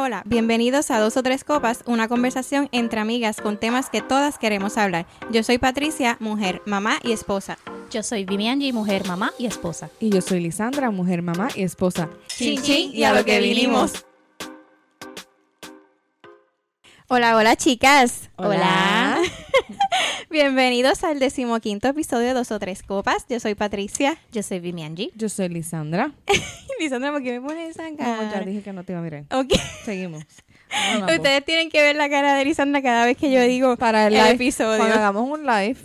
Hola, hola, bienvenidos a Dos o Tres Copas, una conversación entre amigas con temas que todas queremos hablar. Yo soy Patricia, mujer, mamá y esposa. Yo soy Vivianji, mujer, mamá y esposa. Y yo soy Lisandra, mujer, mamá y esposa. Chin, chin, y a lo que vinimos. Hola, hola chicas. Hola. Bienvenidos al decimoquinto episodio de Dos o Tres Copas. Yo soy Patricia. Yo soy Vivianji. Yo soy Lisandra. Lisandra, ¿por qué me pones esa No, cara? ya dije que no te iba a mirar. Ok. Seguimos. Vamos, vamos. Ustedes tienen que ver la cara de Lisandra cada vez que yo digo Para el, el live, episodio. Cuando hagamos un live,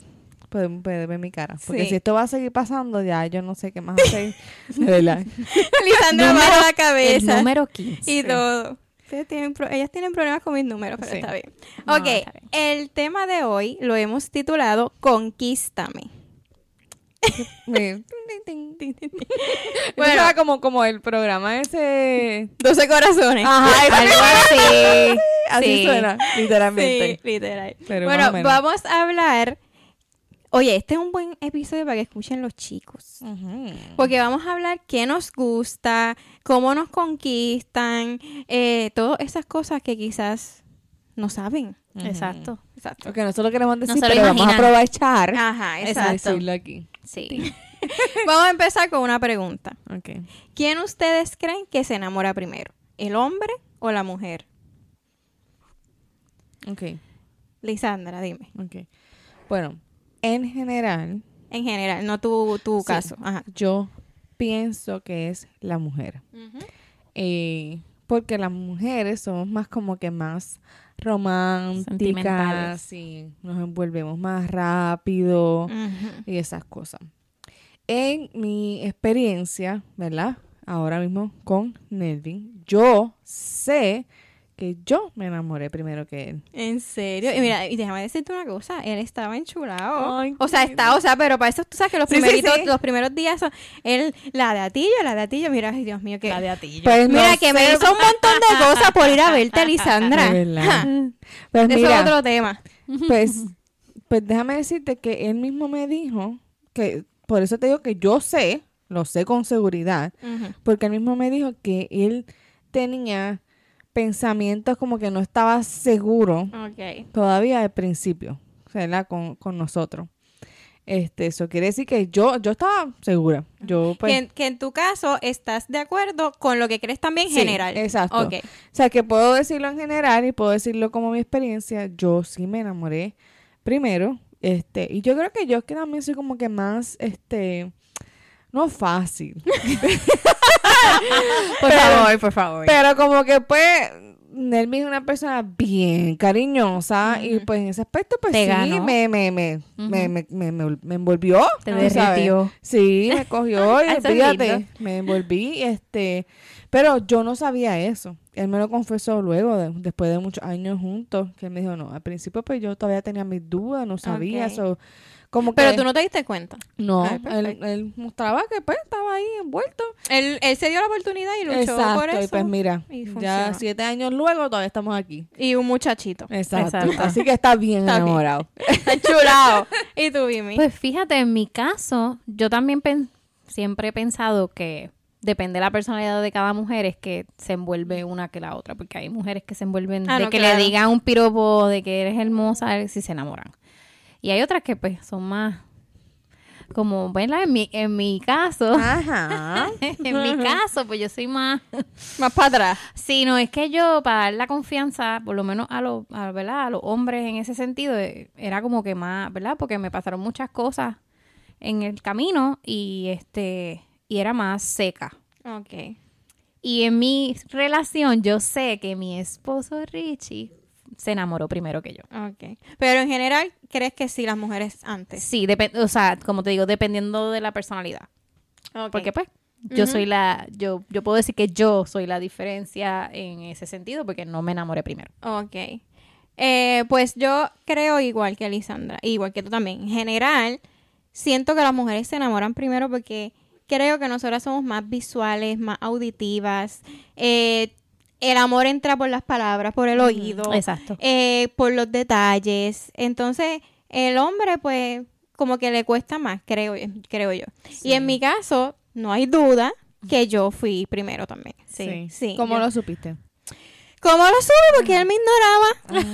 pueden, pueden ver mi cara. Porque Sí. si esto va a seguir pasando, ya yo no sé qué más hacer. De verdad. Lisandra Número- baja la El cabeza. número 15. y todo. Ustedes tienen pro- ellas tienen problemas con mis números, pero Sí. está bien. No, ok, está bien. el tema de hoy lo hemos titulado Conquístame. Me- bueno, era como, como el programa ese. 12 corazones. Ajá, Algo así. así Sí. suena, literalmente. Sí, literal. Pero bueno, vamos a hablar. Oye, este es un buen episodio para que escuchen los chicos. Porque vamos a hablar qué nos gusta, cómo nos conquistan, eh, todas esas cosas que quizás no saben. Exacto. Exacto. Ok, nosotros lo queremos decir, lo pero vamos a aprovechar Ajá, exacto. decirlo aquí. Sí. Vamos a empezar con una pregunta. Ok. ¿Quién ustedes creen que se enamora primero? ¿El hombre o la mujer? Ok. Lisandra, dime. Ok. Bueno, en general, En general, no tu, tu Sí. caso. Ajá. yo pienso que es la mujer. Eh, porque las mujeres somos más como que más románticas y nos envolvemos más rápido y esas cosas. En mi experiencia, ¿verdad? Ahora mismo con Nelvin, yo sé que yo me enamoré primero que él. ¿En serio? Y mira, y déjame decirte una cosa, él estaba enchulado. Ay, o sea, está, o sea, pero para eso tú sabes que los Sí, primeritos, sí. los primeros días son él, la de Atillo, la de Atillo, mira, ay Dios mío, que La de Atillo. Pues mira no que me sé, hizo un montón de cosas por ir a verte, Lisandra. Pues Eso es otro tema. Pues, pues déjame decirte que él mismo me dijo que, por eso te digo que yo sé, lo sé con seguridad, porque él mismo me dijo que él tenía pensamientos como que no estaba seguro todavía al principio, ¿verdad? Con, con nosotros. Este, eso quiere decir que yo, yo estaba segura. Yo, pues, que, en, que en tu caso estás de acuerdo con lo que crees también Sí, general. exacto. Ok. O sea, que puedo decirlo en general y puedo decirlo como mi experiencia. Yo sí me enamoré primero. Este, y yo creo que yo que también soy como que más, este, no fácil. Por Pero- favor, por favor. pero como que pues, Nelmi es una persona bien cariñosa y pues en ese aspecto pues Te sí, me, me, me, me, me, me, me- me envolvió. Te derritió. Sí, me cogió y me envolví, este, pero yo no sabía eso. Él me lo confesó luego, de- después de muchos años juntos, que él me dijo, no, al principio pues yo todavía tenía mis dudas, no sabía eso. Como que, Pero tú no te diste cuenta. no, Ay, él, él mostraba que pues estaba ahí envuelto. Él, él se dio la oportunidad y luchó Exacto, por eso. y pues mira, y ya siete años luego todavía estamos aquí. Y un muchachito. Exacto. Exacto. Así que está bien Está bien. enamorado. Está enchulado. ¿Y tú, Vimi? Pues fíjate, en mi caso, yo también pen- siempre he pensado que depende de la personalidad de cada mujer, es que se envuelve una que la otra, porque hay mujeres que se envuelven Ah, de no, que claro. le digan un piropo de que eres hermosa si se enamoran. Y hay otras que pues son más como, ¿verdad? En mi, en mi caso, Ajá. en mi caso, pues yo soy más Más para atrás. Sí, no, es que yo, para dar la confianza, por lo menos a los, a, ¿verdad? a los hombres en ese sentido, eh, era como que más, ¿verdad? Porque me pasaron muchas cosas en el camino y este y era más seca. Ok. Y en mi relación yo sé que mi esposo Richie se enamoró primero que yo. Ok. Pero en general, ¿crees que sí las mujeres antes? Sí, o sea, como te digo, dependiendo de la personalidad. Ok. Porque pues yo soy la yo yo puedo decir que yo soy la diferencia en ese sentido porque no me enamoré primero. Ok. Eh, pues yo creo igual que Lisandra, igual que tú también. En general, siento que las mujeres se enamoran primero porque creo que nosotras somos más visuales, más auditivas. Eh, el amor entra por las palabras, por el oído, Exacto. eh, por los detalles. Entonces, el hombre, pues, como que le cuesta más, creo, creo yo. Y en mi caso, no hay duda que yo fui primero también. Sí, sí. ¿Cómo yo- lo supiste? ¿Cómo lo supe? Porque él me ignoraba.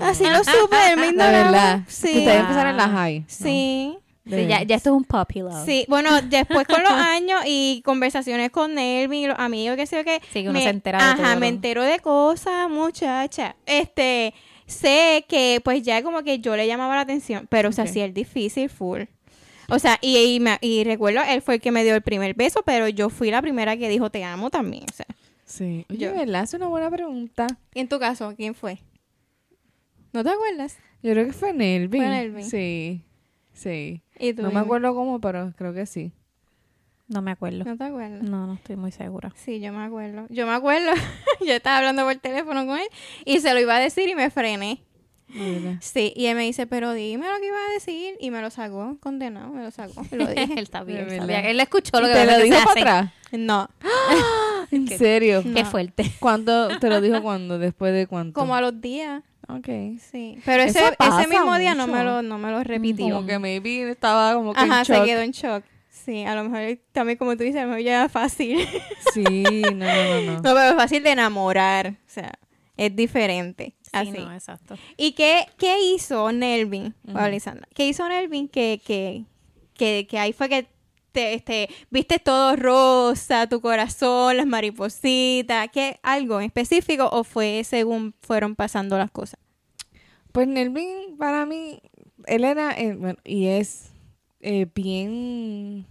Ah, Así lo supe, él me ignoraba. verdad. Sí. Que ustedes empezaron en la high. Sí. Sí, ya, ya esto es un puppy love. Sí, bueno, después con los años y conversaciones con Elvin y los amigos, que sé yo que. Sí, que uno me- se entera de Ajá, todo. me entero de cosas, muchacha. Este, sé que pues ya como que yo le llamaba la atención, pero o sea, sí es difícil, full. O sea, y, y, me- y recuerdo, él fue el que me dio el primer beso, pero yo fui la primera que dijo te amo también, o sea. Sí. Oye, Yo- ¿verdad? Es una buena pregunta. ¿Y en tu caso, quién fue? ¿No te acuerdas? Yo creo que fue Nelvin. Fue Nelvin. Sí. Sí. ¿Y tú? No me acuerdo cómo, pero creo que sí. No me acuerdo. ¿No te acuerdas? No, no estoy muy segura. Sí, yo me acuerdo. Yo me acuerdo. yo estaba hablando por teléfono con él y se lo iba a decir y me frené. Sí, y él me dice, pero dime lo que iba a decir. Y me lo sacó, condenado, me lo sacó. Y lo dije. él está bien, De él sabía. Él escuchó lo ¿Y que ¿Te lo dijo para atrás? no, ¿En serio? Qué fuerte. ¿Cuándo? ¿Te lo dijo cuándo? ¿Después de cuánto? como a los días. Ok. Sí. Pero ese, ese mismo día no me lo, no me lo repitió. Como que maybe estaba como que Ajá, en se quedó en shock. Sí, a lo mejor también como tú dices, a lo mejor ya era fácil. Sí, no, no, no, no. no, pero es fácil de enamorar. O sea, es diferente. Sí, Así. no, exacto. ¿Y qué, qué hizo Nelvin, Alexandra? ¿Qué hizo Nelvin que, que, que, que ahí fue que te, este, viste todo rosa, tu corazón, las maripositas? ¿Qué, ¿Algo en específico o fue según fueron pasando las cosas? Pues Nelvin, para mí, él era, eh, bueno, y es eh, bien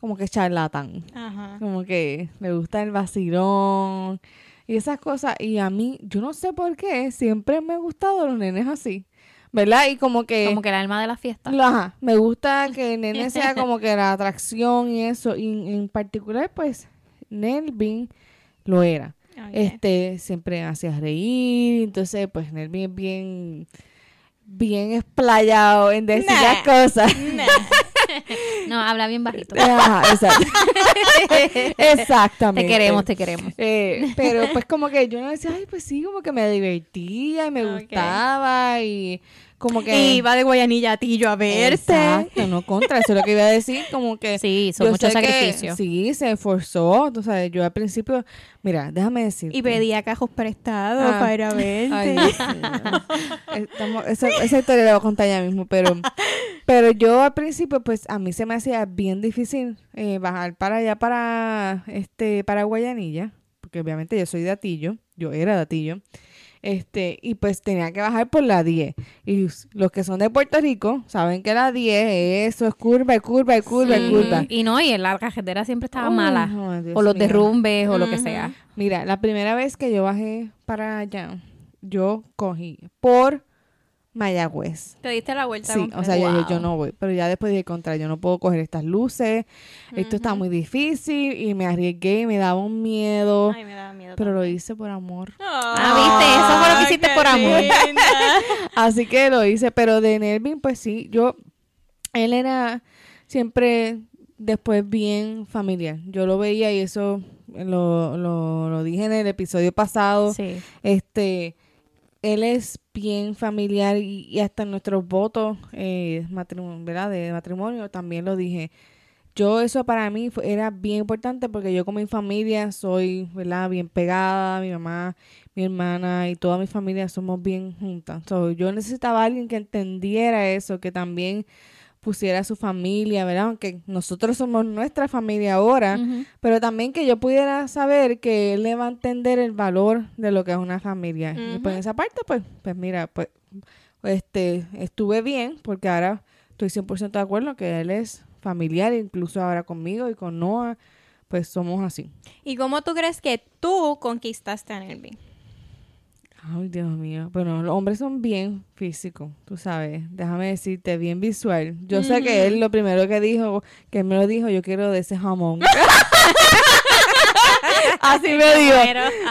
como que charlatán. Ajá. Como que le gusta el vacilón y esas cosas. Y a mí, yo no sé por qué, siempre me han gustado los nenes así. ¿Verdad? Y como que... Como que el alma de la fiesta. Ajá, me gusta que nene sea como que la atracción y eso. Y en particular, pues, Nelvin lo era. Este, siempre hacía reír. Entonces, pues, Nelvin es bien, bien explayado en decir Nah. las cosas. No, habla bien bajito. Ajá, exacto. te Exactamente. queremos, te queremos. Eh, pero pues como que yo no decía, ay, pues sí, como que me divertía y me gustaba y como que... Y iba de Guayanilla a Tillo a verte. Exacto, no contra, eso es lo que iba a decir, como que... Sí, son muchos sacrificios. Sí, se esforzó, tú sabes, yo al principio, mira, déjame decir. Y pedía cajos prestados Ah. para ir a verte. Ay, Dios mío. Estamos- esa, esa historia la voy a contar ya mismo, pero, pero yo al principio, pues a mí se me hacía bien difícil eh, bajar para allá, para, este, para Guayanilla, porque obviamente yo soy de Atillo, yo era de Atillo, este, y pues tenía que bajar por la 10. Y los que son de Puerto Rico saben que la 10, eso es curva, y curva, y curva, y Sí. curva. Y no, y la carretera siempre estaba mala. Dios o los derrumbes o lo que sea. Mira, la primera vez que yo bajé para allá, yo cogí por Mayagüez. Te diste la vuelta. Sí, completa. o sea, yo, dije, yo no voy, pero ya después dije contra, yo no puedo coger estas luces, esto está muy difícil y me arriesgué y me daba un miedo, Ay, me daba miedo. pero lo hice por amor. Ah, ¿viste? Eso fue lo que hiciste por amor. Así que lo hice, pero de Nelvin, pues sí, yo, él era siempre después bien familiar. Yo lo veía y eso lo, lo, lo dije en el episodio pasado. Sí. Este, él es bien familiar y, y hasta en nuestros votos eh, matrimonio, de matrimonio también lo dije. Yo eso para mí era bien importante porque yo con mi familia soy, ¿verdad? Bien pegada, mi mamá, mi hermana y toda mi familia somos bien juntas. So, yo necesitaba a alguien que entendiera eso, que también pusiera a su familia, ¿verdad? Aunque nosotros somos nuestra familia ahora, pero también que yo pudiera saber que él le va a entender el valor de lo que es una familia. Y pues en esa parte, pues, pues mira, pues, este, estuve bien, porque ahora estoy 100% de acuerdo que él es familiar, incluso ahora conmigo y con Noah, pues somos así. ¿Y cómo tú crees que tú conquistaste a Nelvin? Ay, Dios mío. Bueno, los hombres son bien físicos, tú sabes. Déjame decirte, bien visual. Yo sé que él lo primero que dijo, que él me lo dijo, yo quiero de ese jamón. Así me dijo.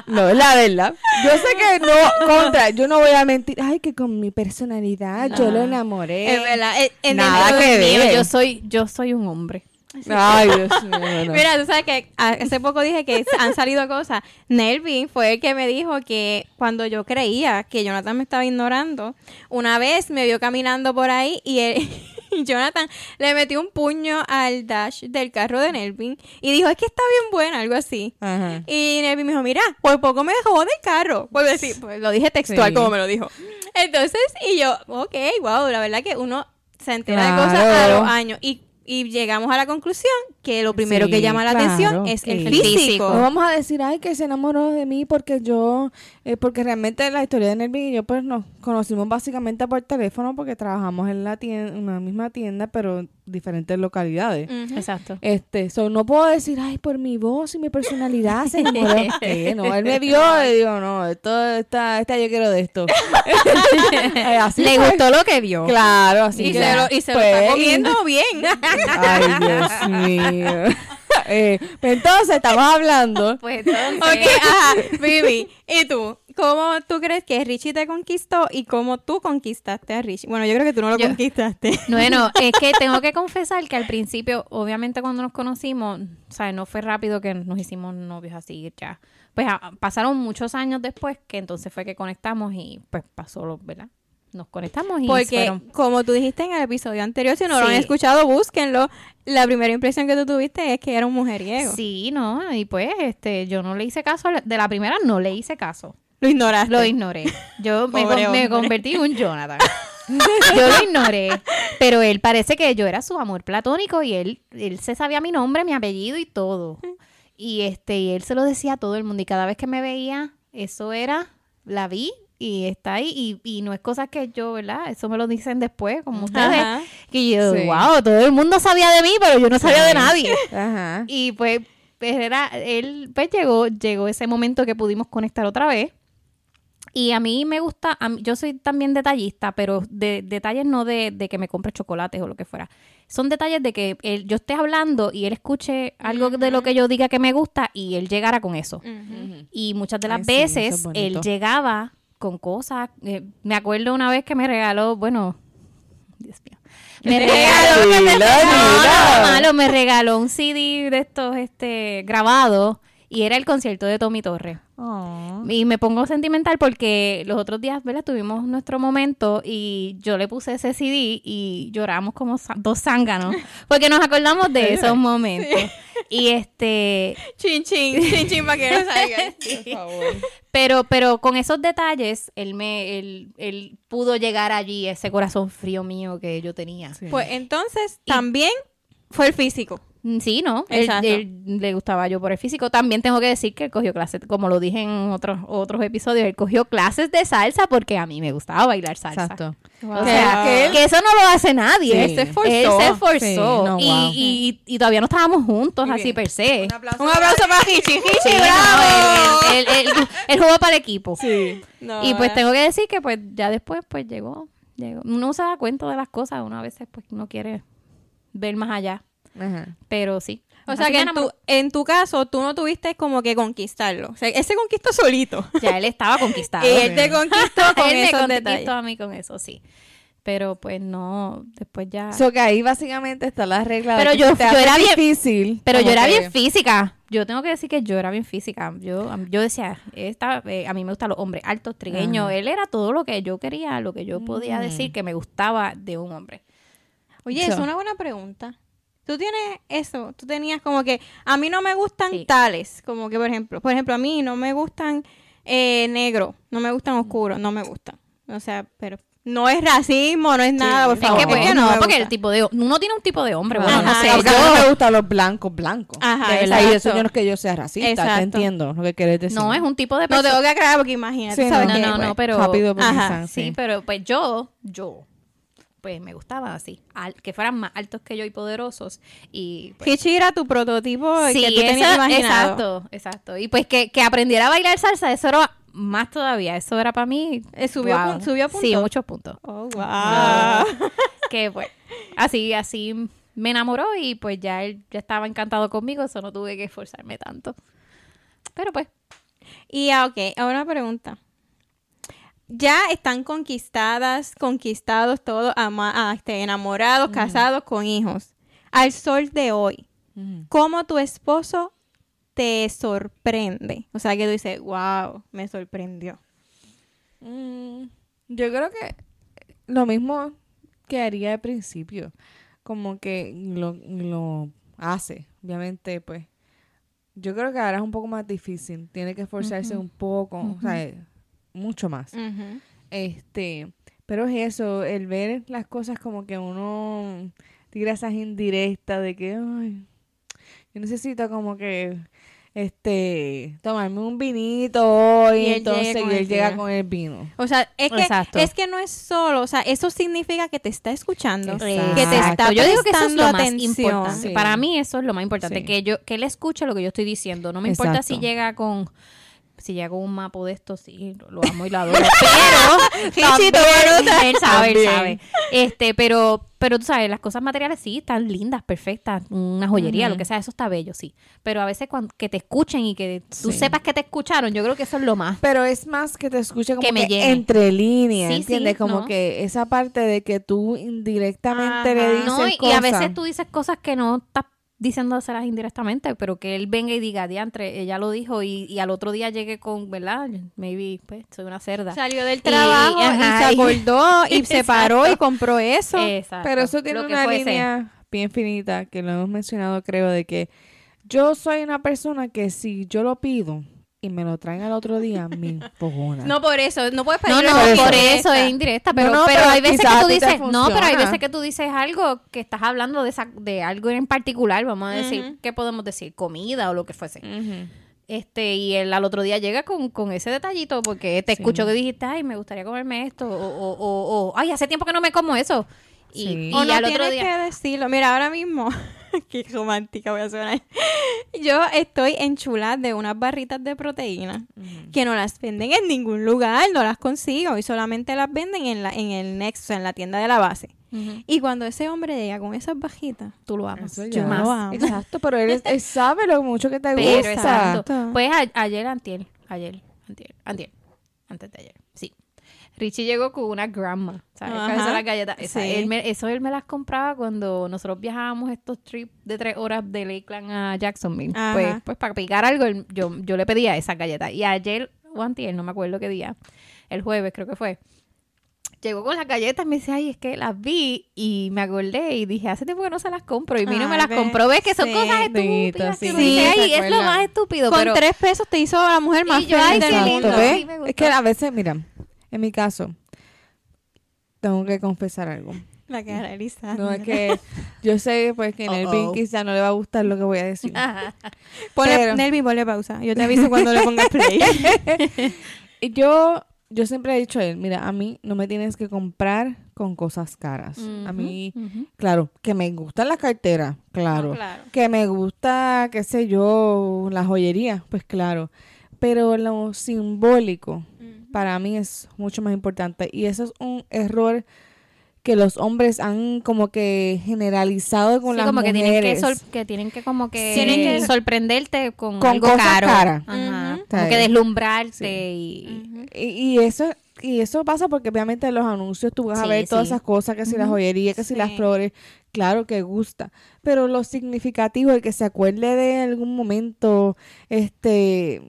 No, es la verdad. Yo sé que no, contra, yo no voy a mentir. Ay, que con mi personalidad yo lo enamoré. Es verdad. eh, en Nada el- que Mío, ver. yo soy, yo soy un hombre. Ay, Dios mío. no. Mira, tú sabes que hace poco dije que han salido cosas. Nelvin fue el que me dijo que cuando yo creía que Jonathan me estaba ignorando, una vez me vio caminando por ahí y él, y Jonathan le metió un puño al dash del carro de Nelvin y dijo, es que está bien buena, algo así. Ajá. Y Nelvin me dijo, mira, por poco me dejó del carro. Por decir, pues, lo dije textual Sí. como me lo dijo. Entonces, y yo, ok, wow, la verdad que uno se entera de cosas a los años. Y, y llegamos a la conclusión que lo primero Sí, que llama la claro, atención es el sí. físico. físico. No vamos a decir, ay, que se enamoró de mí porque yo, eh, porque realmente la historia de Nelvin y yo pues nos conocimos básicamente por teléfono porque trabajamos en la tienda, una misma tienda, pero en diferentes localidades. Exacto. Este, so, no puedo decir, ay, por mi voz y mi personalidad se enamoró. Eh, no, él me vio y digo, no, esto, esta, esta yo quiero de esto. Eh, así Le fue. gustó lo que vio. Claro, así Y que, se lo, y se lo pues, está y- comiendo bien. Ay, Dios mío. Eh, pues entonces, estamos hablando. Pues entonces, ok, ajá, Vivi, ¿y tú? ¿Cómo tú crees que Richie te conquistó y cómo tú conquistaste a Richie? Bueno, yo creo que tú no lo Yo- conquistaste. Bueno, es que tengo que confesar que al principio, obviamente cuando nos conocimos, ¿sabes? No fue rápido que nos hicimos novios así ya. Pues a- pasaron muchos años después que entonces fue que conectamos y pues pasó, lo- ¿verdad? Nos conectamos y Porque, fueron- como tú dijiste en el episodio anterior, si no lo han escuchado, búsquenlo. La primera impresión que tú tuviste es que era un mujeriego. Sí, no, y pues este, yo no le hice caso, de la primera no le hice caso. Lo ignoraste. Lo ignoré. Yo me, con- me convertí en un Jonathan. Yo lo ignoré. Pero él parece que yo era su amor platónico y él, él se sabía mi nombre, mi apellido y todo. Y este, y él se lo decía a todo el mundo. Y cada vez que me veía, eso era, la vi y está ahí. Y, y no es cosa que yo, ¿verdad? Eso me lo dicen después, como ustedes. Ajá. Que yo, Sí. wow, todo el mundo sabía de mí, pero yo no sabía de nadie. Ajá. Y pues, pues era, él, pues llegó, llegó ese momento que pudimos conectar otra vez. Y a mí me gusta, a mí- yo soy también detallista, pero de detalles no de, de que me compre chocolates o lo que fuera. Son detalles de que él, yo esté hablando y él escuche algo de lo que yo diga que me gusta y él llegara con eso. Ujú. Y muchas de las Ay, sí, eso es veces él llegaba con cosas. eh, me acuerdo una vez que me regaló, bueno, Dios mío. Me te regaló, regaló? Dilo, no, no, dilo. malo, me regaló un CD de estos este grabado y era el concierto de Tommy Torres. Oh. Y me pongo sentimental porque los otros días, ¿verdad? Tuvimos nuestro momento y yo le puse ese CD y lloramos como dos zánganos porque nos acordamos de esos momentos. Y este, Chin, chin, chin, chin, para que no salga. Por favor. pero, pero con esos detalles, él me, él, él pudo llegar allí, ese corazón frío mío que yo tenía. Sí. Pues entonces, también fue el físico. Mm, Sí, ¿no? Él, Exacto. él le gustaba yo por el físico. También tengo que decir que él cogió clases, como lo dije en otros otros episodios, él cogió clases de salsa porque a mí me gustaba bailar salsa. Exacto. O sea, Que él- que eso no lo hace nadie. Sí. Él se esforzó. Él se esforzó. Sí, no, y, wow. y, y todavía no estábamos juntos Muy así bien. per se. Un aplauso para Sí, no, bravo. él, él- él- él- él jugó para el equipo. Sí. No, Y pues eh. tengo que decir que pues ya después pues llegó, llegó. Uno se da cuenta de las cosas, uno a veces pues no quiere ver más allá, Ajá. pero sí. O sea Así que en me tu, en tu caso, tú no tuviste como que conquistarlo. O sea, él se conquistó solito. ya él estaba conquistado. Y él te conquistó con él me esos conquistó detalles. a mí con eso, sí. Pero pues no, después ya... So que ahí básicamente está la regla. de Pero que yo- si te yo hace era bien- difícil. Pero yo era que- bien física. Yo tengo que decir que yo era bien física. Yo, yo decía, esta, eh, a mí me gustan los hombres altos, trigueños. Ajá. Él era todo lo que yo quería, lo que yo podía decir que me gustaba de un hombre. Oye, So- es una buena pregunta. Tú tienes eso, tú tenías como que a mí no me gustan Sí. tales, como que por ejemplo, por ejemplo, a mí no me gustan eh, negro, no me gustan oscuros, no me gustan. O sea, pero no es racismo, no es nada, por Es favor. que, pues, porque no, me porque el tipo de... Uno tiene un tipo de hombre, bueno, Ajá, no sé. Porque yo- a mí me gustan los blancos, blancos. Ajá, De verdad, y eso no es que yo sea racista, Exacto. te entiendo lo que quieres decir. no, es un tipo de No persona. tengo que aclarar porque imagínate, Sí, ¿sabes no, qué? no, Pues, no, pero... Rápido Ajá, están, Sí, pero pues yo, yo, pues me gustaba así, al- que fueran más altos que yo y poderosos. Y pues, era tu prototipo sí, que tú tenías imaginado. exacto, exacto. Y pues que, que aprendiera a bailar salsa, eso era más todavía, eso era para mí. Eh, subió wow. subió puntos. Sí, muchos puntos. Oh, wow. que pues, así, así me enamoró y pues ya él ya estaba encantado conmigo, eso no tuve que esforzarme tanto. Pero pues, Y ah, ok, ahora una pregunta. Ya están conquistadas, conquistados todos, ama- ah, este, enamorados, casados, con hijos. Al sol de hoy, Ujú. ¿cómo tu esposo te sorprende? O sea, que tú dices, wow, me sorprendió. Mm, yo creo que lo mismo que haría al principio. Como que lo, lo hace. Obviamente, pues. Yo creo que ahora es un poco más difícil. Tiene que esforzarse un poco. O sea, mucho más. Este, pero es eso, el ver las cosas como que uno tira esas indirectas de que, ay, yo necesito como que, este, tomarme un vinito hoy, Y él entonces y el él llega con el vino. O sea, es que, Exacto. es que no es solo, o sea, eso significa que te está escuchando, Exacto. que te está Yo digo que eso es prestando lo más atención. importante. Sí. Para mí eso es lo más importante, Sí. que yo que él escuche lo que yo estoy diciendo. No me importa si llega con si llega un mapo de esto, sí, lo amo y lo adoro. Pero él sabe, él sabe. Este, pero pero tú sabes, las cosas materiales sí están lindas, perfectas, una joyería, lo que sea, eso está bello, sí. Pero a veces cuando que te escuchen y que tú Sí. sepas que te escucharon, yo creo que eso es lo más. Pero es más que te escuche como Que me que llene. entre líneas, Sí, ¿entiendes? sí, como no. que esa parte de que tú indirectamente Ajá. le dices No, y, y cosas. a veces tú dices cosas que no estás diciéndoselas indirectamente, pero que él venga y diga, diantre, ella lo dijo, y, y al otro día llegue con, ¿verdad? Maybe, pues, soy una cerda. Salió del trabajo y, ajá, se acordó y se paró y compró eso. Exacto. Pero eso tiene una fuese. línea bien finita que lo hemos mencionado, creo, de que yo soy una persona que si yo lo pido y me lo traen al otro día, me empojona. No por eso, no puedes pedir No, no, Por eso. por eso es indirecta, pero, No, no, pero, pero hay veces que tú dices, no, pero hay veces que tú dices algo que estás hablando de esa, de algo en particular, vamos a decir. ¿qué podemos decir? Comida o lo que fuese. Este, y él al otro día llega con, con ese detallito porque te Sí. escuchó que dijiste, ay, me gustaría comerme esto, o, o, o, o, ay, hace tiempo que no me como eso. Y, Sí. y o no al otro tienes día. que decirlo. Mira, ahora mismo, qué romántica voy a sonar. Yo estoy enchulada de unas barritas de proteína que no las venden en ningún lugar, no las consigo y solamente las venden en, la, en el Nexo, en la tienda de la base. Y cuando ese hombre llega con esas bajitas, Tú lo amas. Yo lo amo. Exacto, pero él, sabe lo mucho que te Pero gusta. exacto. Pues a- ayer, antier, ayer, antier, antier, antes de ayer. Richie llegó con una grandma, ¿sabes? Ajá. ¿Sabes las galletas? Esa, Sí. él me- eso él me las compraba cuando nosotros viajábamos estos trips de tres horas de Lakeland a Jacksonville. Ajá. Pues, pues para picar algo, él- yo, yo le pedía esas galletas. Y ayer, o antier, no me acuerdo qué día, el jueves creo que fue, llegó con las galletas y me dice, ay, es que las vi y me acordé y dije, hace tiempo que no se las compro. Y vino y me Ay, las ves, compró. ¿Ves que son sí. cosas estúpidas? que sí. uno dice, Sí, ay, ¿se es lo más estúpido. con pero, tres pesos te hizo la mujer más Y yo, feliz ay, del qué mundo. ¿ves? Sí, me gusta. es que a veces, mira, en mi caso, tengo que confesar algo. La cara de Elisa. No es que yo sé pues que Nelvin Uh-oh. quizá no le va a gustar lo que voy a decir. Ponle, Pero- Nelvi, ponle pausa. Yo te aviso cuando le pongas play. Y yo, yo siempre he dicho a él, mira, a mí no me tienes que comprar con cosas caras. A mí, claro, que me gusta la cartera, claro. No, claro. Que me gusta, qué sé yo, la joyería, pues claro. Pero lo simbólico para mí es mucho más importante. Y eso es un error que los hombres han como que generalizado con Sí, las como que tienen que, mujeres. que tienen que como que Tienen que- sorprenderte con, Con algo cosas caro. caras. Ajá. Como que deslumbrarte Sí. y... Y, y eso y eso pasa porque obviamente en los anuncios tú vas a Sí, ver todas esas cosas, que si la Ujú. joyería, que si las flores, claro que gusta, pero lo significativo, el que se acuerde de algún momento, este,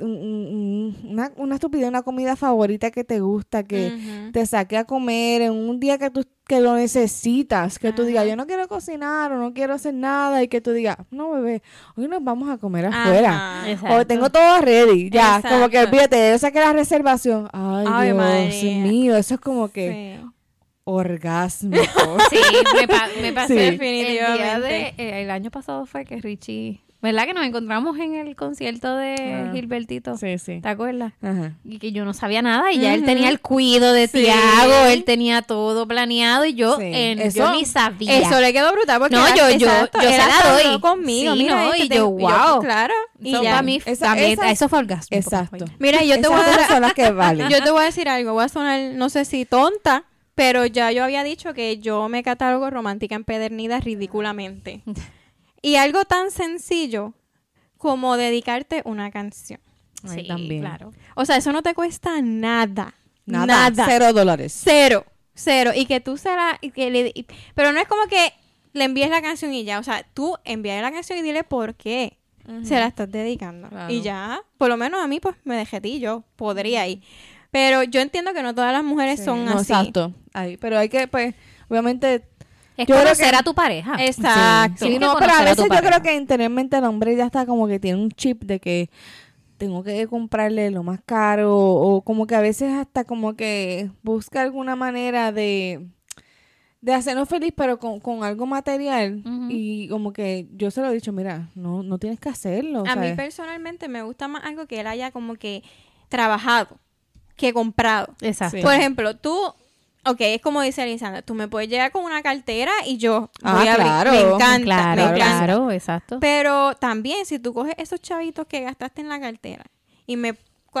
una, una estupidez, una comida favorita que te gusta, que te saque a comer en un día que tú que lo necesitas, que tú digas, yo no quiero cocinar o no quiero hacer nada y que tú digas, no bebé, hoy nos vamos a comer afuera. Ajá. O tengo todo ready, ya, como que olvídate, yo saqué la reservación. Ay, Ay, Dios María. mío, eso es como que Sí. orgásmico. Sí, me, pa- me pasó Sí. el día de... Definitivamente. eh, el año pasado fue que Richie... ¿Verdad que nos encontramos en el concierto de Ah. Gilbertito? sí, sí. ¿Te acuerdas? Ajá. Y que yo no sabía nada y ya él tenía el cuido de Sí. Tiago, él tenía todo planeado y yo, Sí. en- Eso- yo ni sabía. Eso le quedó brutal porque No, era- yo- yo- exacto, yo se la doy. conmigo, Sí, mira, no, este y yo, wow. claro. Y ya. para mí, Esa- también- esa- eso fue orgasmo. Exacto. Mira, yo te voy a son las que valen. Yo te voy a decir algo, voy a sonar, no sé si tonta, pero ya yo había dicho que yo me catalogo romántica empedernida ridículamente. Y algo tan sencillo como dedicarte una canción. Ay, Sí, también. claro. O sea, eso no te cuesta nada. Nada, Nada. cero dólares. Cero. Cero. Y que tú se la... y que le- y- pero no es como que le envíes la canción y ya. O sea, tú envías la canción y dile por qué se la estás dedicando. Claro. Y ya, por lo menos a mí, pues me dejé ti, yo podría ir. Pero yo entiendo que no todas las muures Sí, son no, así. Exacto. Ahí, pero hay que, pues, obviamente Es Yo conocer que- a tu pareja. Exacto. Sí, no, pero a veces yo pareja. creo que interiormente el hombre ya está como que tiene un chip de que tengo que comprarle lo más caro o como que a veces hasta como que busca alguna manera de de hacernos feliz pero con, con algo material y como que yo se lo he dicho mira no no tienes que hacerlo A mí personalmente me gusta más algo que él haya como que trabajado que comprado. Exacto. Sí. Por ejemplo, tú, ok, es como dice Alisandra, tú me puedes llegar con una cartera y yo Ah, voy a abrir. claro. Me encanta, claro, me encanta. claro, exacto. Pero también si tú coges esos chavitos que gastaste en la cartera y me,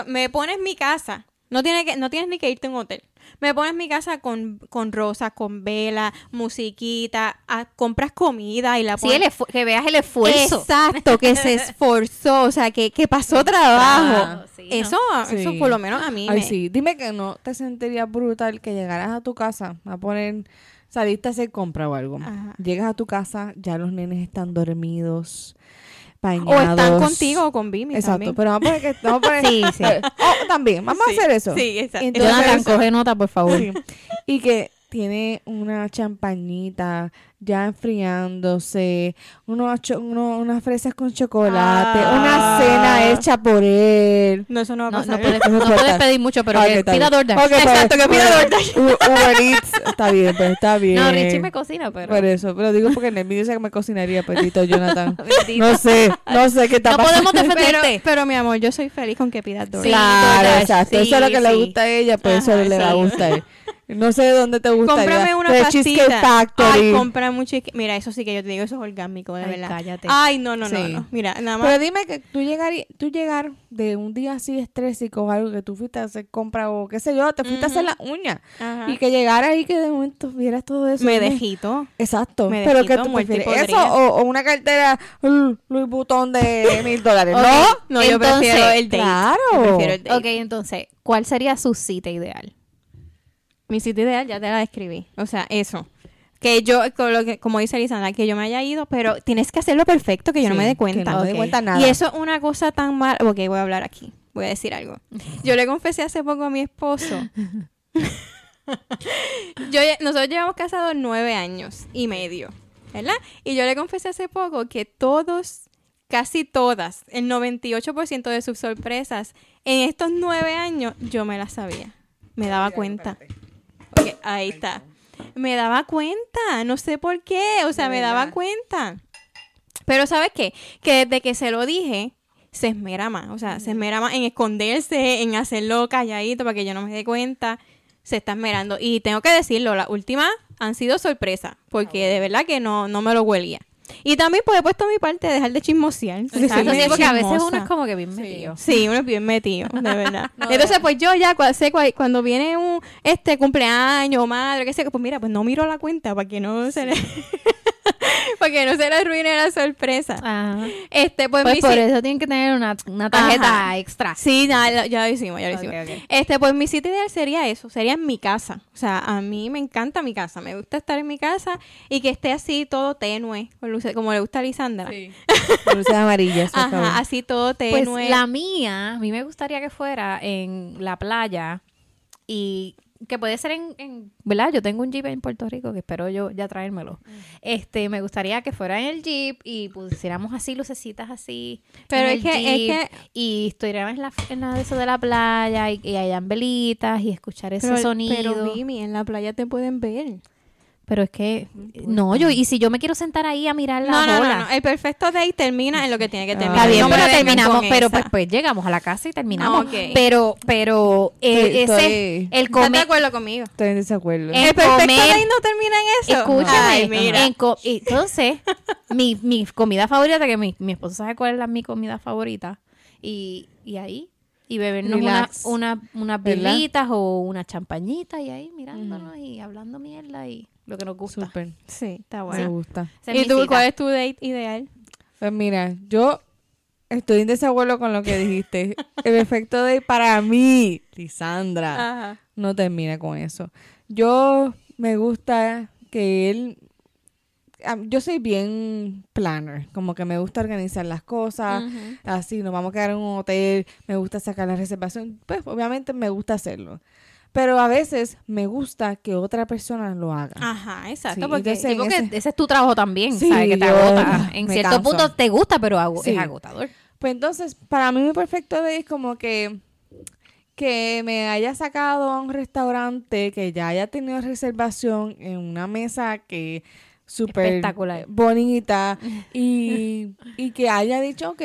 me pones mi casa, no, tiene que, no tienes ni que irte a un hotel. Me pones mi casa con, con rosas, con vela, musiquita, ah, compras comida y la Sí, pones... el esfu- que veas el esfuerzo. Exacto, que se esforzó, o sea, que, que pasó trabajo. Ah, sí, ¿no? eso, eso Sí. por lo menos a mí Ay, me... sí. Dime que no te sentirías brutal que llegaras a tu casa a poner, saliste a hacer compra o algo. Ajá. Llegas a tu casa, ya los nenes están dormidos, O están contigo o con Bimi Exacto, también. pero vamos a poner que vamos a poner, Sí, sí. Oh, también, vamos Sí, a hacer eso. Sí, exacto. Entonces- Jonathan, coge nota, por favor. Sí. Y que tiene una champañita ya enfriándose, unos cho- uno- unas fresas con chocolate, Ah. una cena hecha por él. No, eso no va a pasar. no puedes, no pedir mucho, pero Ok, que está pida bien. DoorDash. Ok, pues, Exacto, que pida DoorDash. Uber Eats, está bien, pero está bien. No, Richie me cocina, pero... Por eso, pero digo porque en el vídeo dice que me cocinaría, petito Jonathan. Bendito. No sé, no sé qué está No pasando. podemos Pero, defenderte. pero mi amor, yo soy feliz con que pidas DoorDash. Claro, DoorDash, exacto. sí, eso es lo que le gusta a ella, pues eso le va a gustar. No sé de dónde te gustaría. Cómprame una De pastita. Cheesecake Factory. Ay, compra un cheesecake. Mira, eso sí que yo te digo, eso es orgánico, de Ay, verdad. cállate. Ay, no, no, no, Sí. no. Mira, nada más. Pero dime que tú llegar, tú llegar de un día así estrésico o algo que tú fuiste a hacer compra o qué sé yo, te fuiste a hacer Ujú. las uñas Ajá. y que llegara ahí que de momento vieras todo eso. me dejito. Exacto. me pero que tú prefieres eso o, o una cartera Louis Vuitton de mil dólares. No, No, yo prefiero el date. claro. Yo prefiero el date. Ok, entonces, ¿cuál sería su cita ideal? Mi sitio ideal ya te la describí. O sea, eso. Que yo, con lo que- como dice Lisandra, que yo me haya ido, pero tienes que hacerlo perfecto, que yo no me dé que cuenta. no me dé cuenta nada. Y eso es una cosa tan mala. Ok, voy a hablar aquí. Voy a decir algo. Yo le confesé hace poco a mi esposo. yo, nosotros llevamos casados nueve años y medio, ¿verdad? Y yo le confesé hace poco que todos, casi todas, el 98% de sus sorpresas en estos nueve años, yo me las sabía. Me daba cuenta. Ahí está. Me daba cuenta, no sé por qué, o sea, me daba cuenta. Pero ¿sabes qué? Que desde que se lo dije, se esmera más, o sea, se esmera más en esconderse, en hacerlo calladito para que yo no me dé cuenta, se está esmerando. Y tengo que decirlo, las últimas han sido sorpresas, porque de verdad que no, no me lo huelía. Y también pues he puesto mi parte de dejar de chismosear. sí, medio porque a veces uno es como que bien Sí. metido. Sí, uno es bien metido, de verdad. No, Entonces, pues yo ya cua- sé cua- cuando viene un este cumpleaños, madre, qué sé, pues mira, pues no miro la cuenta para que no se le para que no se le arruine la sorpresa. Ajá. Este, pues, Pues mi por si- eso tienen que tener una, una tarjeta Ajá. extra. Sí, ya, ya- lo hicimos, ya lo hicimos. Este, pues mi sitio ideal sería eso, sería en mi casa. O sea, a mí me encanta mi casa, me gusta estar en mi casa y que esté así todo tenue, con luces- como le gusta a Lisandra. Sí. Luces amarillas, favor. Ajá, así todo Pues tenue. la mía, a mí me gustaría que fuera en la playa y que puede ser en, en- ¿verdad? Yo tengo un Jeep en Puerto Rico que espero yo ya traérmelo. Este, me gustaría que fuera en el Jeep y pusiéramos así lucecitas así. Pero es el que- es que- y estuviéramos en la, en la de eso de la playa y, y hayan velitas y escuchar ese pero, sonido. Pero Mimi, en la playa te pueden ver. Pero es que no, yo y si yo me quiero sentar ahí a mirar la No, no, no, no, El perfecto date termina en lo que tiene que Ah. terminar. Está bien, No pero terminamos, pero pues, pues llegamos a la casa y terminamos. Ok. Pero, pero eh, Estoy- ese, estoy- el ¿Estás de comer, acuerdo conmigo? Estoy en desacuerdo. Eh, el perfecto comer- date no termina en eso. escúchame, Ay, mira. en co- y entonces, mi, mi comida favorita, que mi, mi esposo sabe cuál es la, mi comida favorita, y, y ahí, y bebernos una, Relax. una, unas birritas o una champañita y ahí mirándonos y hablando mierda y lo que nos gusta. Súper. Sí, está Me bueno. gusta. Esa es ¿Y tú cuál es tu date ideal? Pues mira, yo estoy en desacuerdo con lo que dijiste. El efecto de para mí, Lisandra, Ajá. no termina con eso. Yo me gusta que él yo soy bien planner, como que me gusta organizar las cosas, así nos vamos a quedar en un hotel, me gusta sacar la reservación, pues obviamente me gusta hacerlo. Pero a veces me gusta que otra persona lo haga. Ajá, exacto. Sí, porque entonces- porque ese- ese es tu trabajo también, Sí, ¿sabes? Que te agota. En cierto canso. punto te gusta, pero Sí. es agotador. Pues entonces, para mí mi perfecto day es como que que me haya sacado a un restaurante que ya haya tenido reservación en una mesa que súper Espectacular. bonita y, y que haya dicho, ok,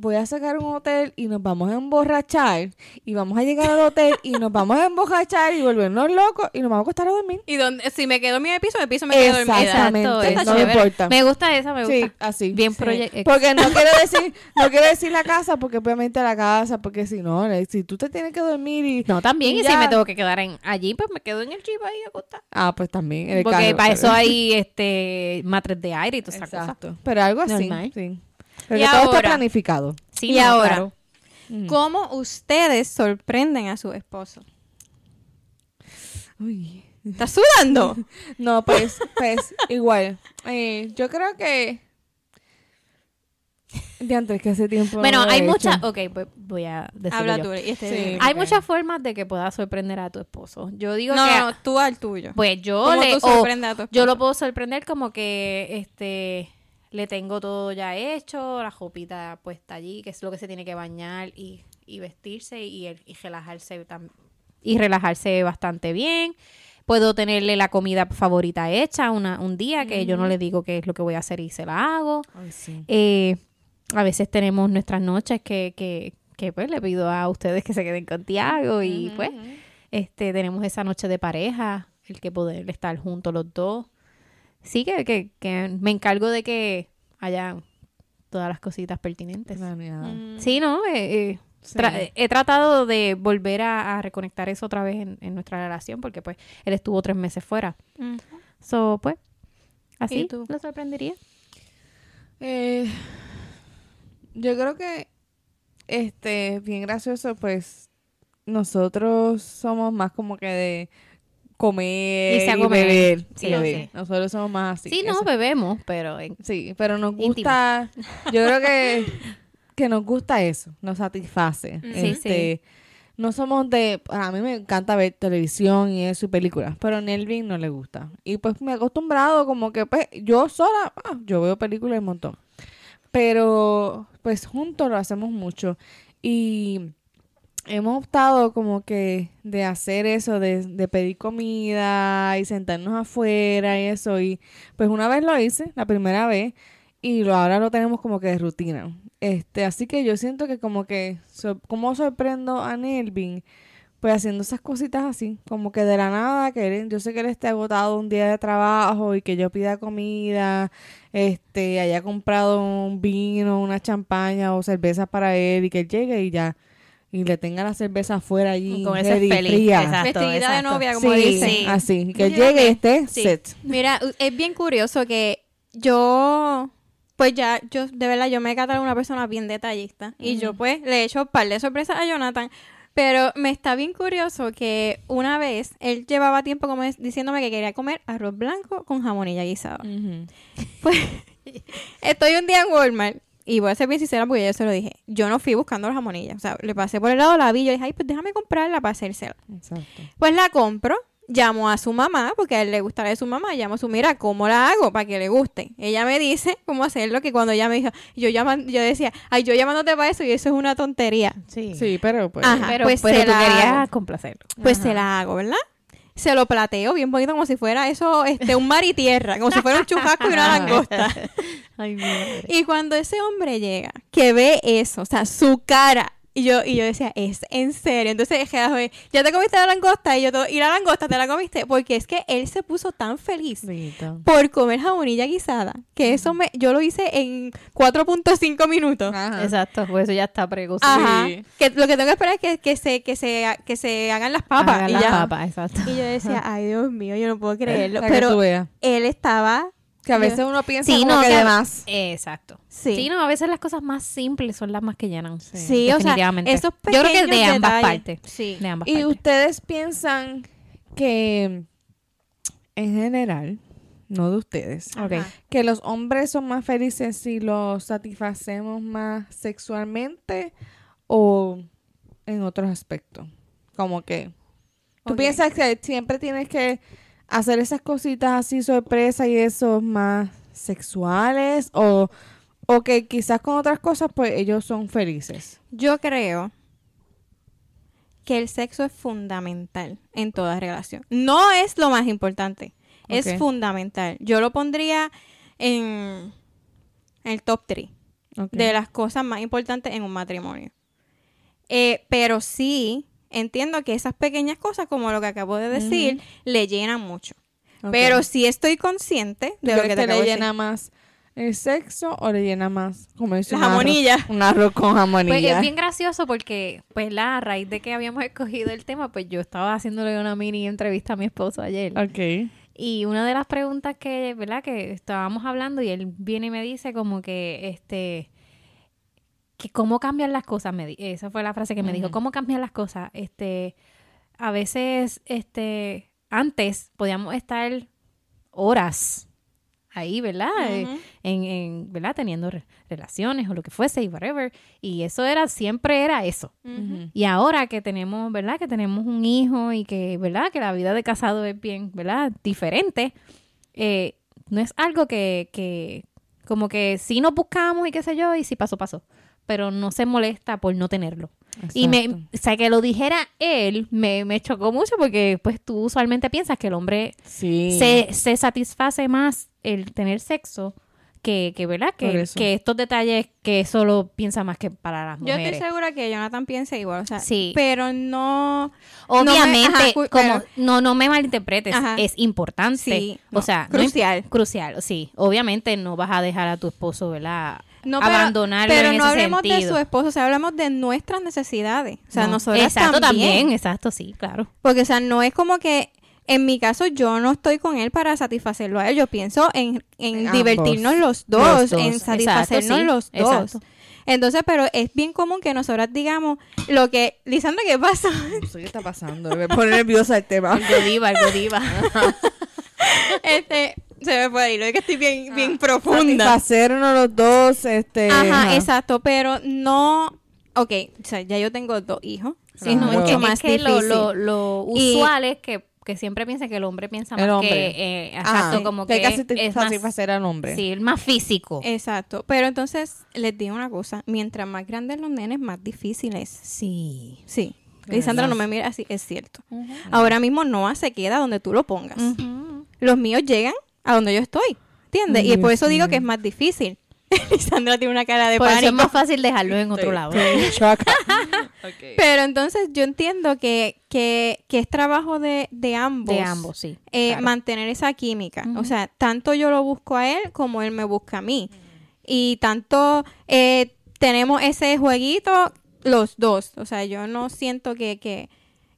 voy a sacar un hotel y nos vamos a emborrachar y vamos a llegar al hotel y nos vamos a emborrachar y volvernos locos y nos vamos a acostar a dormir. Y donde, si me quedo en mi piso, mi piso me quedo dormida. Exactamente, Exacto, no me importa. Me gusta esa, me gusta. Sí, así. Bien Sí. Porque no quiero decir, no quiero decir la casa, porque obviamente la casa, porque si no, le- si tú te tienes que dormir y... No, también, y, si me tengo que quedar en allí, pues me quedo en el jeep ahí acostada. Ah, pues también. en el Porque carro, para pero- eso hay este matres de aire y todas esas cosas. Exacto. Pero algo así, Normal. sí. Pero Y todo está ahora- planificado. Sí, Y no, ahora, claro. ¿cómo ustedes sorprenden a su esposo? Uy. ¿Estás sudando? No, pues, pues, igual. Eh, yo creo que... De antes que hace tiempo... no Bueno, he hay muchas... Ok, pues voy a decirlo Habla yo. tú. y este- Sí. Hay muchas formas de que puedas sorprender a tu esposo. Yo digo No, que... no, tú al tuyo. Pues yo ¿Cómo le... tú sorprendes a tu yo lo esposo? puedo sorprender como que este le tengo todo ya hecho, la jopita puesta allí, que es lo que se tiene que bañar y, y vestirse y, y relajarse y relajarse bastante bien. Puedo tenerle la comida favorita hecha una, un día que yo no le digo qué es lo que voy a hacer y se la hago. Ay, sí. Eh, a veces tenemos nuestras noches que, que, que pues le pido a ustedes que se queden con Tiago y pues este tenemos esa noche de pareja, el que poder estar juntos los dos. Sí que, que, que me encargo de que haya todas las cositas pertinentes. Mm. Sí, ¿no? Eh, eh, Sí. tra- he tratado de volver a, a reconectar eso otra vez en, en nuestra relación porque pues él estuvo tres meses fuera. Mm. So, pues, así ¿Y tú? lo sorprendería. Eh, yo creo que este bien gracioso pues nosotros somos más como que de comer a y comer. beber, Sí, y sí. nosotros somos más así Sí, no, eso- bebemos, pero en- sí pero nos Íntimo. gusta yo creo que que nos gusta eso nos satisface Mm. Sí, este no somos de a mí me encanta ver televisión y eso y películas pero a Nelvin no le gusta y pues me he acostumbrado como que pues yo sola ah, yo veo películas un montón pero pues juntos lo hacemos mucho y hemos optado como que de hacer eso, de, de pedir comida y sentarnos afuera y eso y pues una vez lo hice, la primera vez y lo, ahora lo tenemos como que de rutina. Este, así que yo siento que como que como sorprendo a Nelvin pues haciendo esas cositas así, como que de la nada, que él- yo sé que él esté agotado un día de trabajo y que yo pida comida, este, haya comprado un vino, una champaña o cerveza para él y que él llegue y ya, y le tenga la cerveza afuera allí, Con ese feliz, fría. exacto. Vestidita de novia, como Sí, dicen. así, que llegue y esté Sí. set. Mira, es bien curioso que yo, pues ya, yo, de verdad, yo me he catado una persona bien detallista. Y yo, pues, le he hecho un par de sorpresas a Jonathan. Pero me está bien curioso que una vez él llevaba tiempo como es- diciéndome que quería comer arroz blanco con jamonilla guisada. Pues estoy un día en Walmart y voy a ser bien sincera porque yo se lo dije. Yo no fui buscando la jamonilla. O sea, le pasé por el lado, la vi, yo dije, ay, pues déjame comprarla para hacérsela. Exacto. Pues la compro, llamo a su mamá, porque a él le gustará de su mamá, llamo a su, mira, ¿cómo la hago para que le guste? Ella me dice cómo hacerlo, que cuando ella me dijo, yo llaman, yo decía, ay, yo llamándote para eso y eso es una tontería. Sí. Sí, pero pues... Ajá. Pero, pues pero se tú la querías hago. complacerlo. Pues Ajá. se la hago, ¿verdad? Se lo plateo bien bonito como si fuera eso, este, un mar y tierra, como si fuera un chujasco y una langosta. Ay, mi madre. Y cuando ese hombre llega, que ve eso, o sea, su cara, y yo, y yo decía, es en serio. Entonces, dije, "Oye, ya te comiste la langosta, y yo, todo, y la langosta te la comiste, porque es que él se puso tan feliz por comer jamonilla guisada, que eso me, yo lo hice en 4.5 minutos. Ajá. Exacto, pues eso ya está precocido. Ajá. Sí. Que lo que tengo que esperar es que, que se, que se, que se hagan las papas. Hagan y las ya. papas, exacto. Y yo decía, ay Dios mío, yo no puedo creerlo. Que tú Pero él estaba, Que a veces uno piensa Sí, como no, que que- de más. Exacto. sí. Sí. no, a veces las cosas más simples son las más que llenan. Sí, o sea, definitivamente. esos Yo creo que de ambas detalles. partes. Sí. De ambas Y partes. ustedes piensan que, en general, no de ustedes, que los hombres son más felices si los satisfacemos más sexualmente o en otros aspectos. Como que ¿Tú piensas que siempre tienes que hacer esas cositas así sorpresa y esos más sexuales o, o que quizás con otras cosas pues ellos son felices? Yo creo que el sexo es fundamental en toda relación. No es lo más importante, es fundamental. Yo lo pondría en el top 3 Ok. de las cosas más importantes en un matrimonio. Eh, pero sí, entiendo que esas pequeñas cosas, como lo que acabo de decir, le llenan mucho. Pero sí estoy consciente ¿Tú de lo que te le acabo de llena decir. más el sexo o le llena más como dice La un arroz- jamonilla. Un arroz con Pues jamonilla. es bien gracioso porque, pues, la a raíz de que habíamos escogido el tema, pues yo estaba haciéndole una mini entrevista a mi esposo ayer. Ok. Y una de las preguntas que, ¿verdad? Que estábamos hablando y él viene y me dice como que, este, que cómo cambian las cosas, me di- esa fue la frase que me dijo, cómo cambian las cosas, este, a veces, este, antes podíamos estar horas ahí, ¿verdad? Eh, en, en, ¿verdad? Teniendo re- relaciones o lo que fuese y whatever. Y eso era, siempre era eso. Y ahora que tenemos, ¿verdad? Que tenemos un hijo y que, ¿verdad? Que la vida de casado es bien, ¿verdad? Diferente. eh, no es algo que, que, como que sí nos buscamos y qué sé yo, y si pasó, pasó. Pero no se molesta por no tenerlo. Y me, o sea, que lo dijera él, me, me chocó mucho porque, pues, tú usualmente piensas que el hombre Sí. se, se satisface más el tener sexo que, que ¿verdad? Que, que estos detalles que solo piensa más que para las Yo mujeres. estoy segura que Jonathan piensa igual, o sea, Sí. pero no... Obviamente, No me- ajá, como pero- no no me malinterpretes, Ajá. es importante. Sí, o no, sea, crucial. crucial, sí. Obviamente no vas a dejar a tu esposo, ¿verdad? No, pero, Abandonarlo pero en no ese hablemos de su esposo, o sea, hablamos de nuestras necesidades. O sea, No. nosotras Exacto, también. también. Exacto, sí, claro. Porque, o sea, no es como que en mi caso yo no estoy con él para satisfacerlo a él. Yo pienso en, en Ambos. divertirnos los dos, Los dos. en satisfacernos Exacto, sí, los dos. exacto. Entonces, pero es bien común que nosotras digamos lo que... Lisandra, ¿qué pasa? No sé qué está pasando. Me pone nerviosa el tema. Algo diva, algo diva. este, se me puede ir, lo es que estoy bien, bien profunda. Satisfacernos los dos, este... Ajá, ajá. exacto, pero no... Ok, o sea, ya yo tengo dos hijos. Sí, es Claro. mucho Es más que lo, difícil. lo, lo Y- usual es que, que siempre piensa que el hombre piensa El más hombre. que... eh, Ajá. exacto, como que, que es más... satisfacer al hombre. Sí, el más físico. Exacto, pero entonces les digo una cosa, mientras más grandes los nenes, más difícil es. Sí. Sí. Lisandra no me mira así, es cierto. Ahora mismo Noah se queda donde tú lo pongas. Los míos llegan a donde yo estoy, ¿entiendes? Y por eso digo que es más difícil. Lisandra tiene una cara de Por eso es más fácil dejarlo en otro Estoy- lado. estoy. Pero entonces yo entiendo que, que, que es trabajo de, de ambos. De ambos, sí. eh, claro. mantener esa química. O sea, tanto yo lo busco a él como él me busca a mí. Y tanto eh, tenemos ese jueguito los dos. O sea, yo no siento que, que,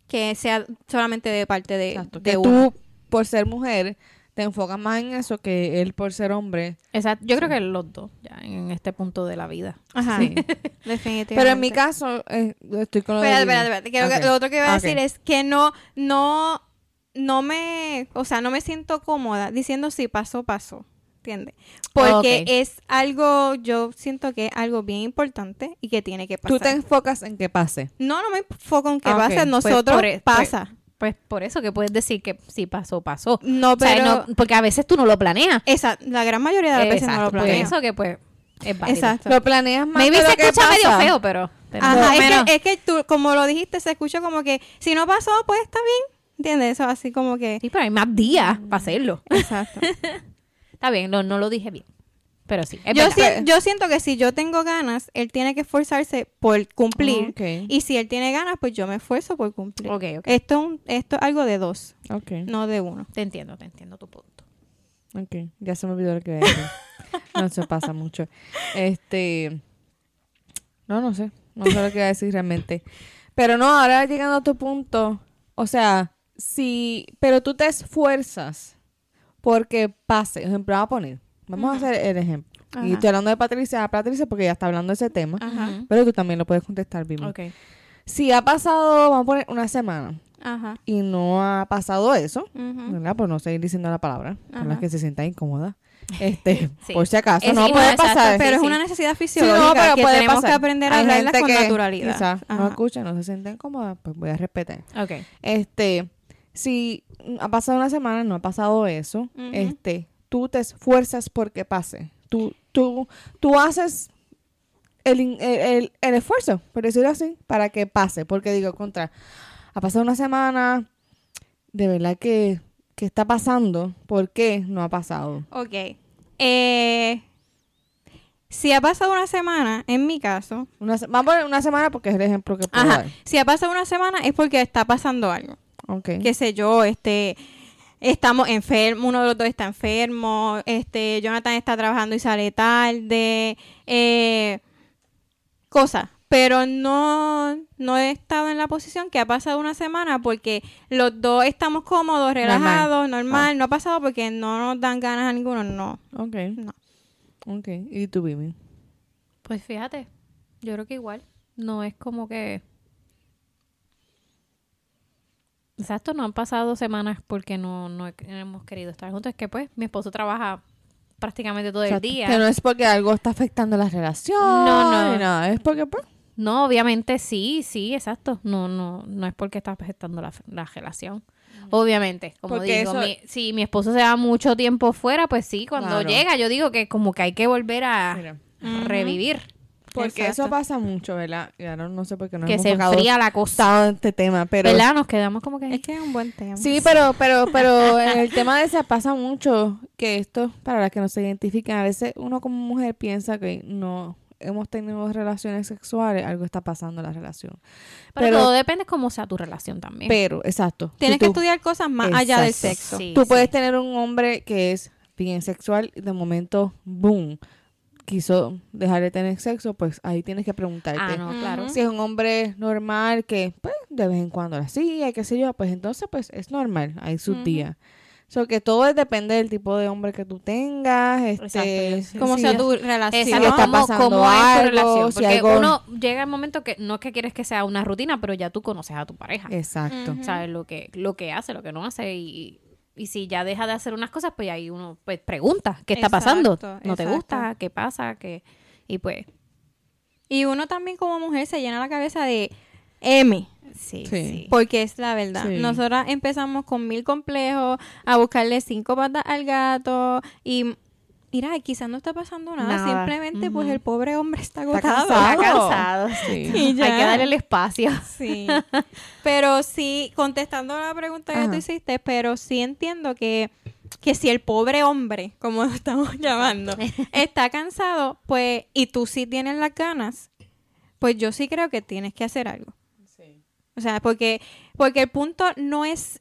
que sea solamente de parte de, Exacto, de que uno. tú, por ser mujer, te enfocas más en eso que él por ser hombre. Exacto. Yo creo que los dos, ya en este punto de la vida. Ajá, Sí. definitivamente. Pero en mi caso, eh, estoy con lo de Espérate, Lili. espérate, espérate, que lo que- Ok. Lo otro que iba a decir es que no, no, no me, o sea, no me siento cómoda diciendo si pasó, pasó. ¿Entiendes? Porque es algo, yo siento que es algo bien importante y que tiene que pasar. Tú te enfocas en que pase. No, no me enfoco en que Ah, pase, Pues nosotros por e- pasa. Pues por eso que puedes decir que sí pasó, pasó. no, O sea, pero no- porque a veces tú no lo planeas. esa, la gran mayoría de las veces no Exacto, lo por planeo. eso que pues es válido. Exacto. Lo planeas más Maybe de lo se que escucha medio feo, pero... pero Ajá, más o es menos- que, es que tú, como lo dijiste, se escucha como que si no pasó, pues está bien. ¿Entiendes? Eso así como que... Sí, pero hay más días para hacerlo. Exacto. Está bien, no, no lo dije bien. Pero sí, es yo, verdad. si- yo siento que si yo tengo ganas, él tiene que esforzarse por cumplir. Ok. Y si él tiene ganas, pues yo me esfuerzo por cumplir. Ok, ok. Esto, es un- esto es algo de dos, no de uno. Te entiendo, te entiendo tu punto. ok. Ya se me olvidó lo que iba a decir. no se pasa mucho. Este. No, no sé. No sé lo que iba a decir realmente. Pero no, ahora llegando a tu punto. O sea, si. Pero tú te esfuerzas porque pase. Ejemplo, vamos a poner. Vamos a hacer el ejemplo. Y estoy hablando de Patricia, a Patricia porque ella está hablando de ese tema. Ajá. Pero tú también lo puedes contestar, Bibi. Ok. Si ha pasado, vamos a poner una semana Ajá. y no ha pasado eso. ¿verdad? Por no seguir diciendo la palabra, por Ajá. las que se sienta incómoda. Este, Sí. por si acaso, Es- no puede exacto, pasar. Pero Sí, es sí. una necesidad Sí, fisiológica no, pero que tenemos pasar. que aprender a Hay hablarla con que naturalidad. Quizás no Ajá. escuchan, no se sienten cómodas, pues voy a respetar. Ok. Este, si ha pasado una semana, no ha pasado eso, este, tú te esfuerzas porque pase. Tú, tú, tú haces el, el, el- esfuerzo, por decirlo así, para que pase. Porque digo, contra, ha pasado una semana, de verdad que, ¿qué está pasando? ¿Por qué no ha pasado? Ok. Eh, si ha pasado una semana, en mi caso, Una, vamos a poner una semana porque es el ejemplo que puedo ajá, dar. si ha pasado una semana es porque está pasando algo. Ok. Qué sé yo, este, estamos enfermos, uno de los dos está enfermo, este, Jonathan está trabajando y sale tarde, eh, cosas. Pero no, no he estado en la posición que ha pasado una semana porque los dos estamos cómodos, relajados, normal. No ha pasado porque no nos dan ganas a ninguno, no. Ok. No. Ok. ¿Y tú, Vivi? Pues fíjate, yo creo que igual. No es como que. Exacto, no han pasado semanas porque no, no he- hemos querido estar juntos. Es que pues mi esposo trabaja prácticamente todo O sea, el día. Que no es porque algo está afectando la relación. No, no. nada, es porque, pues, No, obviamente sí, sí, exacto. No, no, no es porque está afectando la, la relación. Obviamente, como Porque digo, eso- mi- si mi esposo se va mucho tiempo fuera, pues sí, cuando Claro. llega yo digo que como que hay que volver a mira. revivir, Porque Exacto. eso pasa mucho, ¿verdad? Y ahora no sé por qué no que hemos se tocado enfría la cosa. tanto este tema, pero... ¿Verdad? Nos quedamos como que... Es que es un buen tema. Sí, pero, pero, pero en el tema de ese pasa mucho que esto, para las que no se identifican, a veces uno como mujer piensa que no hemos tenido relaciones sexuales, algo está pasando en la relación. pero, pero- todo depende cómo sea tu relación también. Pero, exacto. Tienes que estudiar cosas más allá del sexo. Sí, Tú sí. puedes tener un hombre que es bien sexual y de momento, boom, quiso dejar de tener sexo, pues ahí tienes que preguntarte. Ah, no, claro. Si es un hombre normal que, pues, de vez en cuando la hacía, qué sé yo, pues entonces, pues, es normal, hay sus Ujú. días. So que todo depende del tipo de hombre que tú tengas, este, Exacto, si sea tu relación. Está cómo, cómo es tu algo, relación. si Porque algo- uno llega el momento que no es que quieres que sea una rutina, pero ya tú conoces a tu pareja. Exacto. Sabes lo que lo que hace, lo que no hace y, y si ya deja de hacer unas cosas, pues ahí uno pues pregunta, ¿qué está pasando? Exacto, ¿No te gusta? ¿Qué pasa? ¿Qué? Y pues Y uno también como mujer se llena la cabeza de M. sí, Sí. sí. Porque es la verdad. Sí. Nosotras empezamos con mil complejos, a buscarle cinco patas al gato y mira, quizás no está pasando nada, Nada. simplemente pues el pobre hombre está Está agotado. cansado. Está cansado. Sí. Y ya. Hay que darle el espacio. Sí. pero sí, contestando la pregunta que Ajá. tú hiciste, pero sí entiendo que, que si el pobre hombre, como lo estamos llamando, está cansado, pues, y tú sí tienes las ganas, pues yo sí creo que tienes que hacer algo. O sea, porque, porque el punto no es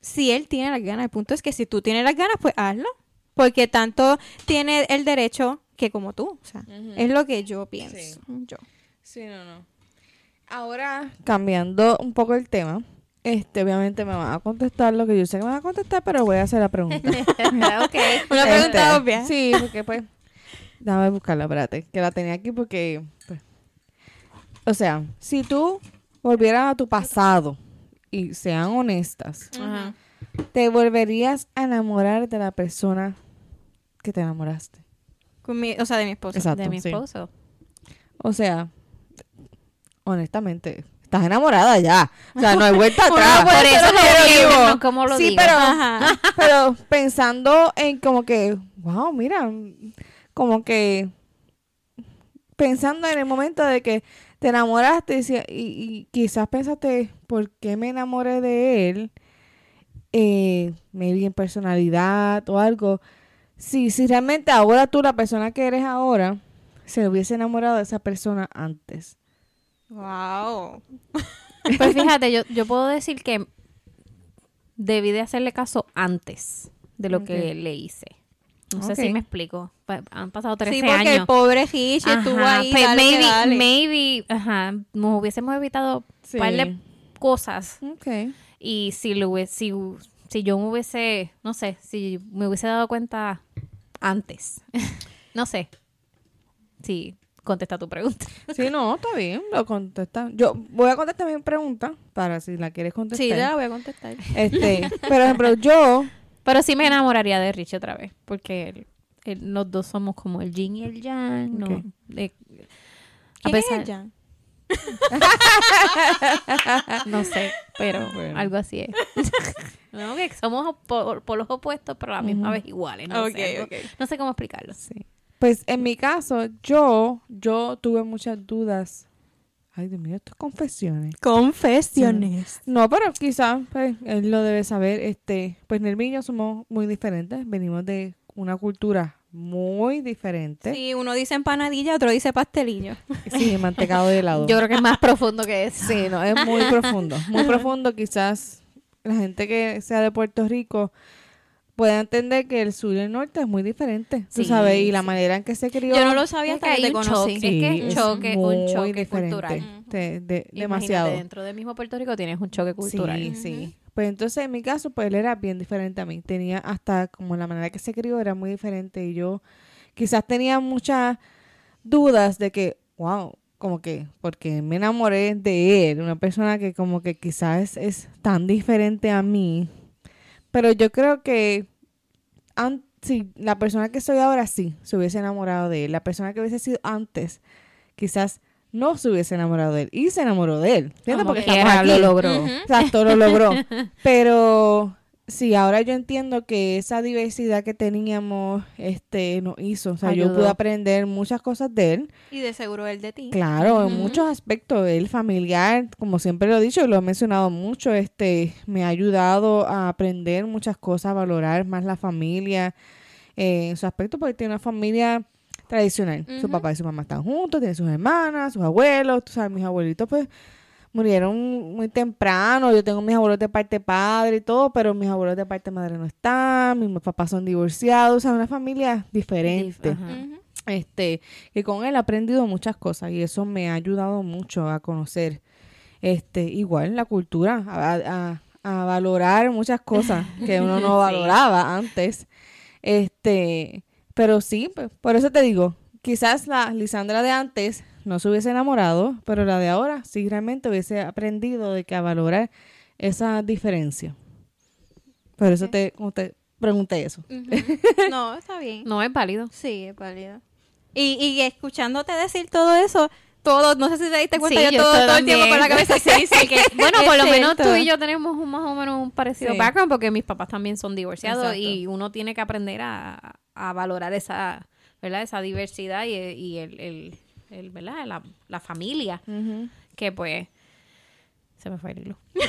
si él tiene las ganas, el punto es que si tú tienes las ganas, pues hazlo. Porque tanto tiene el derecho que como tú. O sea, es lo que yo pienso. Sí. Yo. Sí, no, no. Ahora, cambiando un poco el tema, este, obviamente me van a contestar lo que yo sé que me van a contestar, pero voy a hacer la pregunta. ok. Una Este, pregunta obvia. Sí, porque pues. Déjame buscarla, espérate. Que la tenía aquí porque. pues, o sea, si tú volvieras a tu pasado y sean honestas. ¿te volverías a enamorar de la persona que te enamoraste? Con mi- o sea, de mi esposo. Exacto. de mi sí. esposo. O sea, honestamente, estás enamorada ya. O sea, no hay vuelta atrás. Por eso objetivo. digo, no, ¿cómo lo sí, digo? pero, Ajá. pero pensando en como que, wow, mira, como que pensando en el momento de que te enamoraste y- y quizás pensaste, ¿por qué me enamoré de él? Eh, maybe en personalidad o algo. Si, si realmente ahora tú, la persona que eres ahora, se hubiese enamorado de esa persona antes. Wow. Pues fíjate, yo, yo puedo decir que debí de hacerle caso antes de lo que le hice. No sé si me explico. Han pasado 13 Sí, porque años. el pobre Hitch estuvo Ajá, ahí. pues dale que maybe, dale. maybe, ajá, nos hubiésemos evitado Sí. un par de cosas. Ok. Y si, lo hubiese, si, si yo me hubiese, no sé, si me hubiese dado cuenta antes. no sé. Sí, contesta tu pregunta. Sí, no, está bien, lo contesta. Yo voy a contestar mi pregunta para si la quieres contestar. Sí, ya la voy a contestar. Este, por ejemplo, yo, Pero sí me enamoraría de Rich otra vez. Porque él, eh, los dos somos como el yin y el yang. No, de- a ¿Quién es pesar, ella? no sé, pero Bueno. algo así es. no, que somos por, los opuestos, pero a la misma vez iguales. No, sé, no- sé cómo explicarlo. Sí. Pues en mi caso, yo, yo tuve muchas dudas. Ay, Dios mío, esto es confesiones. Confesiones. No, pero quizás pues, él lo debe saber. Este, pues Nermin y yo somos muy diferentes. Venimos de una cultura muy diferente. Sí, uno dice empanadilla, otro dice pastelillo. Sí, mantecado de helado. Yo creo que es más profundo que eso. Sí, no, es muy profundo. Muy profundo. Quizás la gente que sea de Puerto Rico pueda entender que el sur y el norte es muy diferente. Tú Sí, sabes, y la sí. manera en que se crió. Yo no lo sabía que hasta que te conocí. choque. Es que es un choque, un muy choque diferente. cultural. De- de- Imagínate, demasiado. dentro del mismo Puerto Rico tienes un choque cultural. Sí, sí. Pues entonces en mi caso, pues él era bien diferente a mí. Tenía hasta como la manera que se crió era muy diferente y yo quizás tenía muchas dudas de que, wow, como que, porque me enamoré de él, una persona que como que quizás es, tan diferente a mí. Pero yo creo que si la persona que soy ahora sí se hubiese enamorado de él, la persona que hubiese sido antes, quizás no se hubiese enamorado de él y se enamoró de él. ¿Entiendes? Porque aquí. lo logró. Ujú. Exacto, lo logró. Pero sí, ahora yo entiendo que esa diversidad que teníamos este nos hizo. O sea, yo pude aprender muchas cosas de él. Y de seguro el de ti. Claro, en muchos aspectos. Él familiar, como siempre lo he dicho y lo he mencionado mucho, este, me ha ayudado a aprender muchas cosas, a valorar más la familia eh, en su aspecto, porque tiene una familia tradicional. Su papá y su mamá están juntos, tiene sus hermanas, sus abuelos, tú sabes, mis abuelitos pues murieron muy temprano. Yo tengo mis abuelos de parte padre y todo, pero mis abuelos de parte madre no están, mis papás son divorciados, o sea, una familia diferente este que con él he aprendido muchas cosas y eso me ha ayudado mucho a conocer este igual la cultura a, a- a valorar muchas cosas que uno no Sí. valoraba antes este pero sí pues, por eso te digo quizás la Lisandra de antes no se hubiese enamorado pero la de ahora sí realmente hubiese aprendido de que a valorar esa diferencia por eso te, como te pregunté eso. No, está bien. No es válido. Sí, es válido. Y, y escuchándote decir todo eso, todo, no sé si te diste cuenta, Sí, yo, yo todo, todo el tiempo con la cabeza así, sí, que, Bueno, por lo menos tú y yo tenemos un más o menos un parecido Sí. background porque mis papás también son divorciados Exacto. y uno tiene que aprender a, a valorar esa, ¿verdad? Esa diversidad y, y el, el, el, ¿verdad? La, la familia Ujú. que pues se me fue el hilo.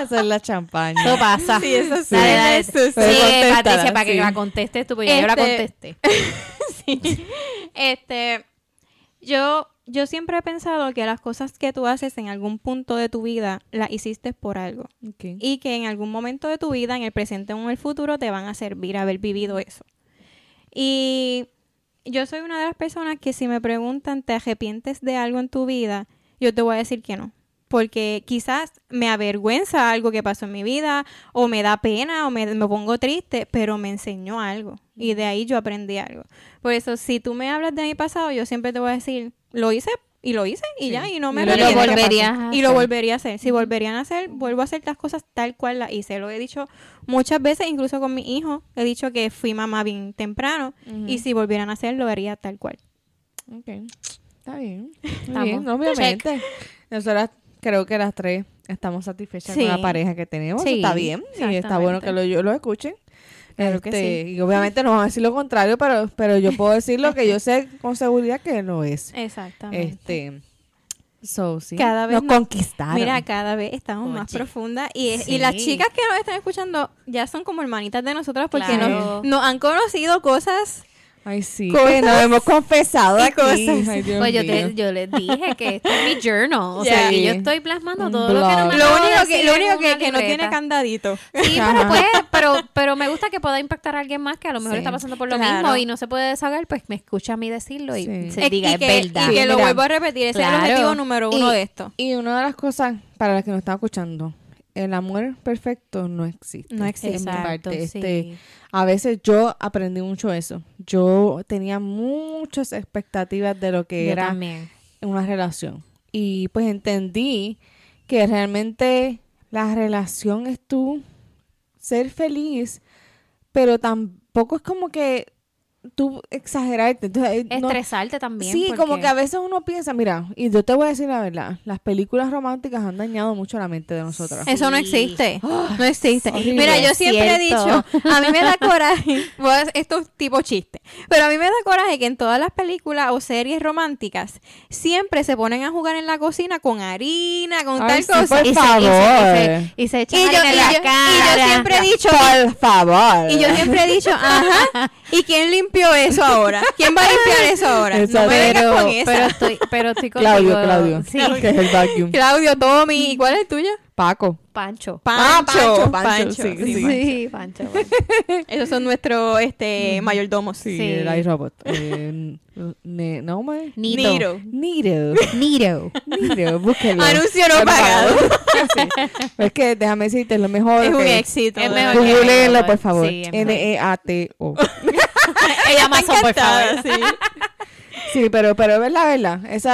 hacer la champaña Eso pasa. Sí, eso sí. Dale, dale. Eso sí. Patricia, para sí. que la contestes tú, porque ya yo la Este- contesté. Sí. Este, yo, yo siempre he pensado que las cosas que tú haces en algún punto de tu vida las hiciste por algo. Y que en algún momento de tu vida, en el presente o en el futuro, te van a servir haber vivido eso. Y yo soy una de las personas que si me preguntan, ¿te arrepientes de algo en tu vida? Yo te voy a decir que no. Porque quizás me avergüenza algo que pasó en mi vida, o me da pena, o me, me pongo triste, pero me enseñó algo. Y de ahí yo aprendí algo. Por eso, si tú me hablas de mi pasado, yo siempre te voy a decir, lo hice y lo hice y Sí. ya, y no Y me lo Pero lo arrepiento. volverías a Y lo volvería a hacer. Si volverían a hacer, vuelvo a hacer las cosas tal cual las hice. Lo he dicho muchas veces, incluso con mi hijo. He dicho que fui mamá bien temprano. Y si volvieran a hacer, lo haría tal cual. Ok. Está bien. Estamos. bien, obviamente. Nosotras creo que las tres estamos satisfechas Sí. con la pareja que tenemos. Sí, está bien. Y está bueno que lo, yo lo escuchen. Claro que Este, Y obviamente no van a decir lo contrario, pero, pero yo puedo decir lo que yo sé con seguridad que lo es. Exactamente. Este. So, sí. Cada vez nos conquistaron. Mira, cada vez estamos más profundas. Y, Sí. y las chicas que nos están escuchando ya son como hermanitas de nosotras porque Claro. nos, nos han conocido cosas. Ay, sí. Cosas que nos hemos confesado y aquí. cosas. Ay, Dios Pues yo, te, yo les dije que este es mi journal. O sea, que Sí. yo estoy plasmando Un todo lo que no me. Lo único que, lo único que, que no tiene candadito. Sí, pero pues, pero, pero me gusta que pueda impactar a alguien más que a lo mejor Sí. está pasando por lo Claro. mismo y no se puede desahogar, pues me escucha a mí decirlo y Sí. se diga, y es que, verdad. Y que lo mira. vuelvo a repetir. Ese es el objetivo número uno Y- de esto. Y una de las cosas, para las que nos están escuchando, el amor perfecto no existe. No existe. Exacto, parte, sí. este, a veces yo aprendí mucho eso. Yo tenía muchas expectativas de lo que Yo era también. una relación. Y pues entendí que realmente la relación es tú ser feliz, pero tampoco es como que tú exagerarte. Entonces, no- Estresarte también. sí, como que a veces uno piensa, mira, y yo te voy a decir la verdad, las películas románticas han dañado mucho la mente de nosotras. Eso no existe. No existe. horrible. Mira, yo siempre he dicho, a mí me da coraje, voy a- esto es tipo chiste, pero a mí me da coraje que en todas las películas o series románticas siempre se ponen a jugar en la cocina con harina, con Ay, tal sí, cosa. por y se, y se- y favor. se- y se echan Y yo, harina y en la yo- y cara. yo siempre he dicho, Por favor. y yo siempre he dicho, ajá, ¿y quién limpió eso ahora? ¿Quién va a limpiar eso ahora? No Exacto. me vengas pero, con esa. pero estoy, pero estoy contigo. Claudio, Claudio. Sí, Que es el vacuum. Claudio, Tommy, ¿y cuál es el tuyo? Paco. Pancho. Pancho, Pancho, Pancho, sí, sí. Sí, Pancho. Pancho. Esos son nuestros este, mayordomos. Sí, Sí. el iRobot. Eh, ne- ¿No me? Niro. Niro. Niro. Niro, búsquelo. Anuncio no pagado. Sí. Es que déjame decirte, es lo mejor. Es un que- éxito. Es mejor Googleenlo, por favor. N-E-A-T-O. Por Encantada, favor. sí. Sí, pero, pero es la verdad. Ese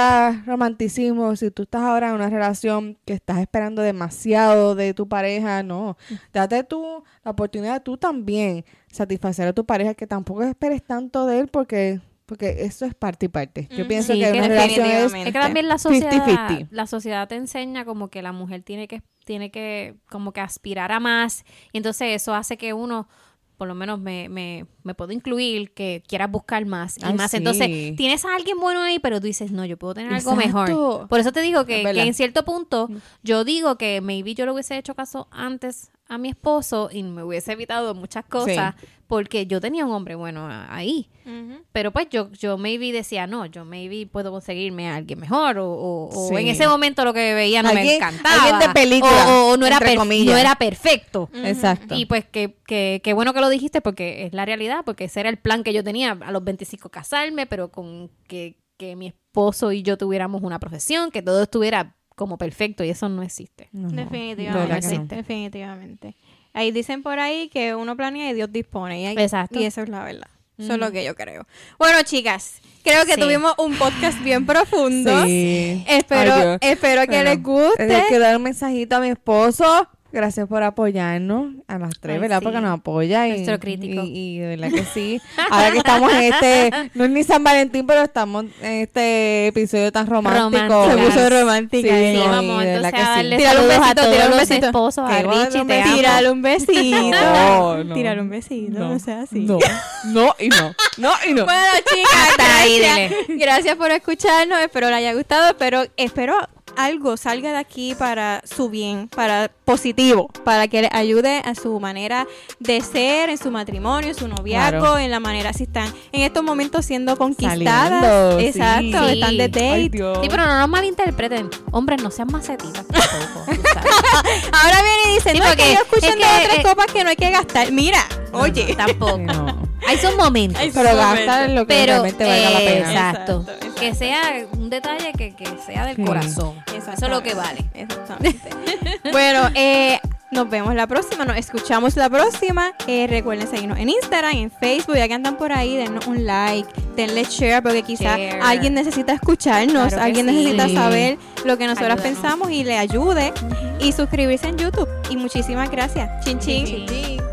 romanticismo, si tú estás ahora en una relación que estás esperando demasiado de tu pareja, no. Date tú la oportunidad tú también satisfacer a tu pareja, que tampoco esperes tanto de él porque, porque eso es parte y parte. Yo Mm, pienso sí, que que una relación es. Es que también la sociedad, 50-50. la sociedad te enseña como que la mujer tiene que, tiene que, como que aspirar a más. Y entonces eso hace que uno, por lo menos me, me, me puedo incluir, que quieras buscar más y Ay, más. sí. Entonces, tienes a alguien bueno ahí, pero tú dices, no, yo puedo tener algo mejor. Por eso te digo que, en cierto punto, yo digo que maybe yo le hubiese hecho caso antes a mi esposo y me hubiese evitado muchas cosas porque yo tenía un hombre bueno a- ahí. Pero pues yo, yo maybe decía, no, yo maybe puedo conseguirme a alguien mejor o, o- o Sí. en ese momento lo que veía no me encantaba. alguien de película, O, o no, era entre per- comillas. no era perfecto. Exacto. Y pues que, que, que bueno que lo dijiste porque es la realidad, porque ese era el plan que yo tenía a los 25 casarme, pero con que, que mi esposo y yo tuviéramos una profesión, que todo estuviera como perfecto y eso no existe. No, no, de Definitivamente. que no. Definitivamente. Ahí dicen por ahí que uno planea y Dios dispone. Y, hay- Exacto. y eso es la verdad. Eso es lo que yo creo. Bueno, chicas, creo que Sí. tuvimos un podcast bien profundo. Sí. Espero, Ay, espero que Bueno, les guste. Le quiero dar un mensajito a mi esposo. Gracias por apoyarnos a las tres, Ay, ¿verdad? sí. Porque nos apoya. Y, Nuestro crítico. Y, y de verdad que sí. Ahora que estamos en este, no es ni San Valentín, pero estamos en este episodio tan romántico. Se puso romántica. Sí. Sí, no, vamos y de entonces verdad que a sí. darle Tírale un besito, a tírale un los besito. esposos, a Richie, un te besito. Tírale un besito. No, no. Tírale un besito. No, sea así. No, no y no. No y no. Bueno, chicas, Hasta ahí, gracias, gracias por escucharnos. Espero les haya gustado, pero espero algo salga de aquí para su bien, para positivo, para que les ayude a su manera de ser, en su matrimonio, en su noviazgo, Claro. en la manera si están en estos momentos siendo conquistadas. Saliendo. Exacto, Sí. están de date. Ay. Sí, pero no nos malinterpreten. Hombres, no sean macetitas tampoco. Ahora viene y dice, Sí, no, es que yo es de otras eh, copas que no hay que gastar. Mira, oye. Tampoco. No. Hay son momentos. Pero Momento. gasta en lo que pero realmente valga la pena. exacto. Que sea un detalle que, que sea del Sí. corazón. Eso es lo que vale. Exactamente. bueno, eh, nos vemos la próxima, nos escuchamos la próxima. Eh, recuerden seguirnos en Instagram, en Facebook, ya que andan por ahí, denos un like, denle share, porque quizás Share. alguien necesita escucharnos, Claro alguien sí. necesita saber lo que nosotros Ayúdanos. pensamos y le ayude. Y suscribirse en YouTube. Y muchísimas gracias. Chin, chin. Chin, chin.